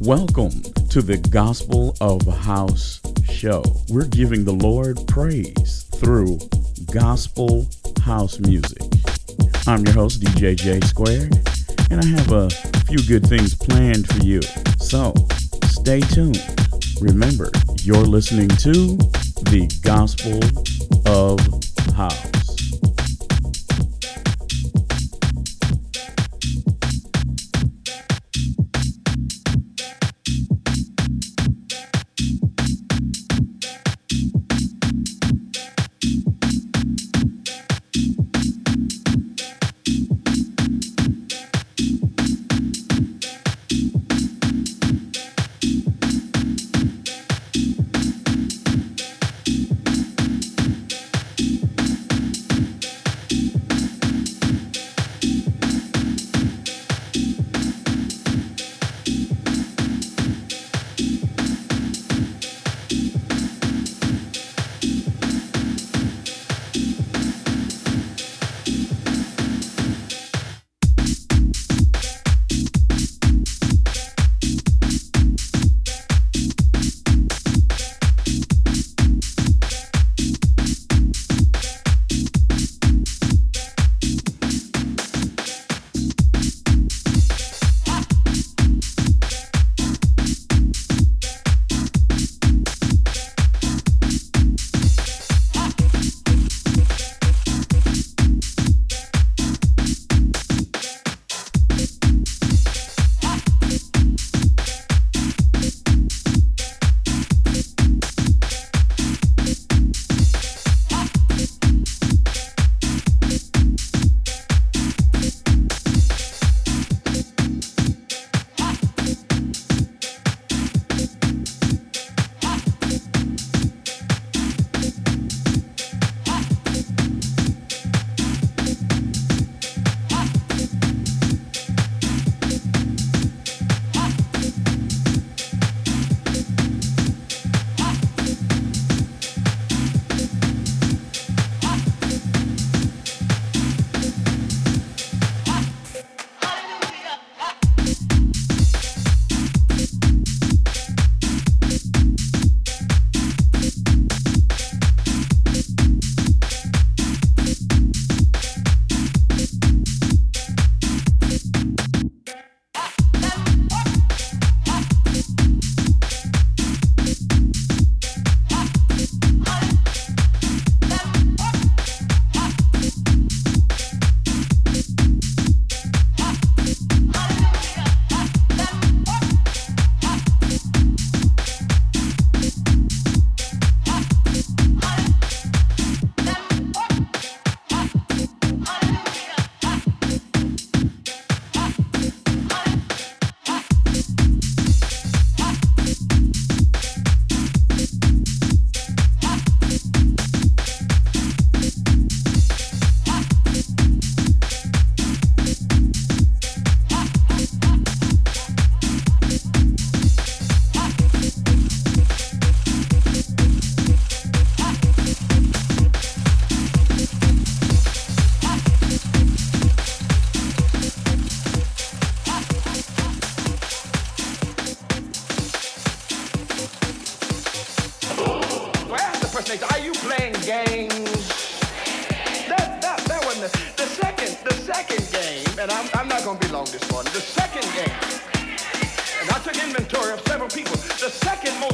Welcome to the Gospel of House show. We're giving the Lord praise through gospel house music. I'm your host, DJ J Squared, and I have a few good things planned for you. So stay tuned. Remember, you're listening to the Gospel of House. Been the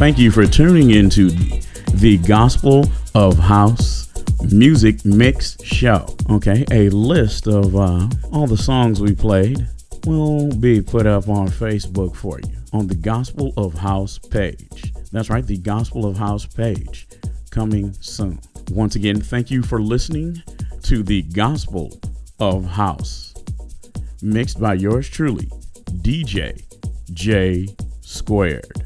thank you for tuning into the Gospel of House Music Mix Show. Okay, a list of uh, all the songs we played will be put up on Facebook for you on the Gospel of House page. That's right, the Gospel of House page coming soon. Once again, thank you for listening to the Gospel of House, mixed by yours truly, DJ J Squared.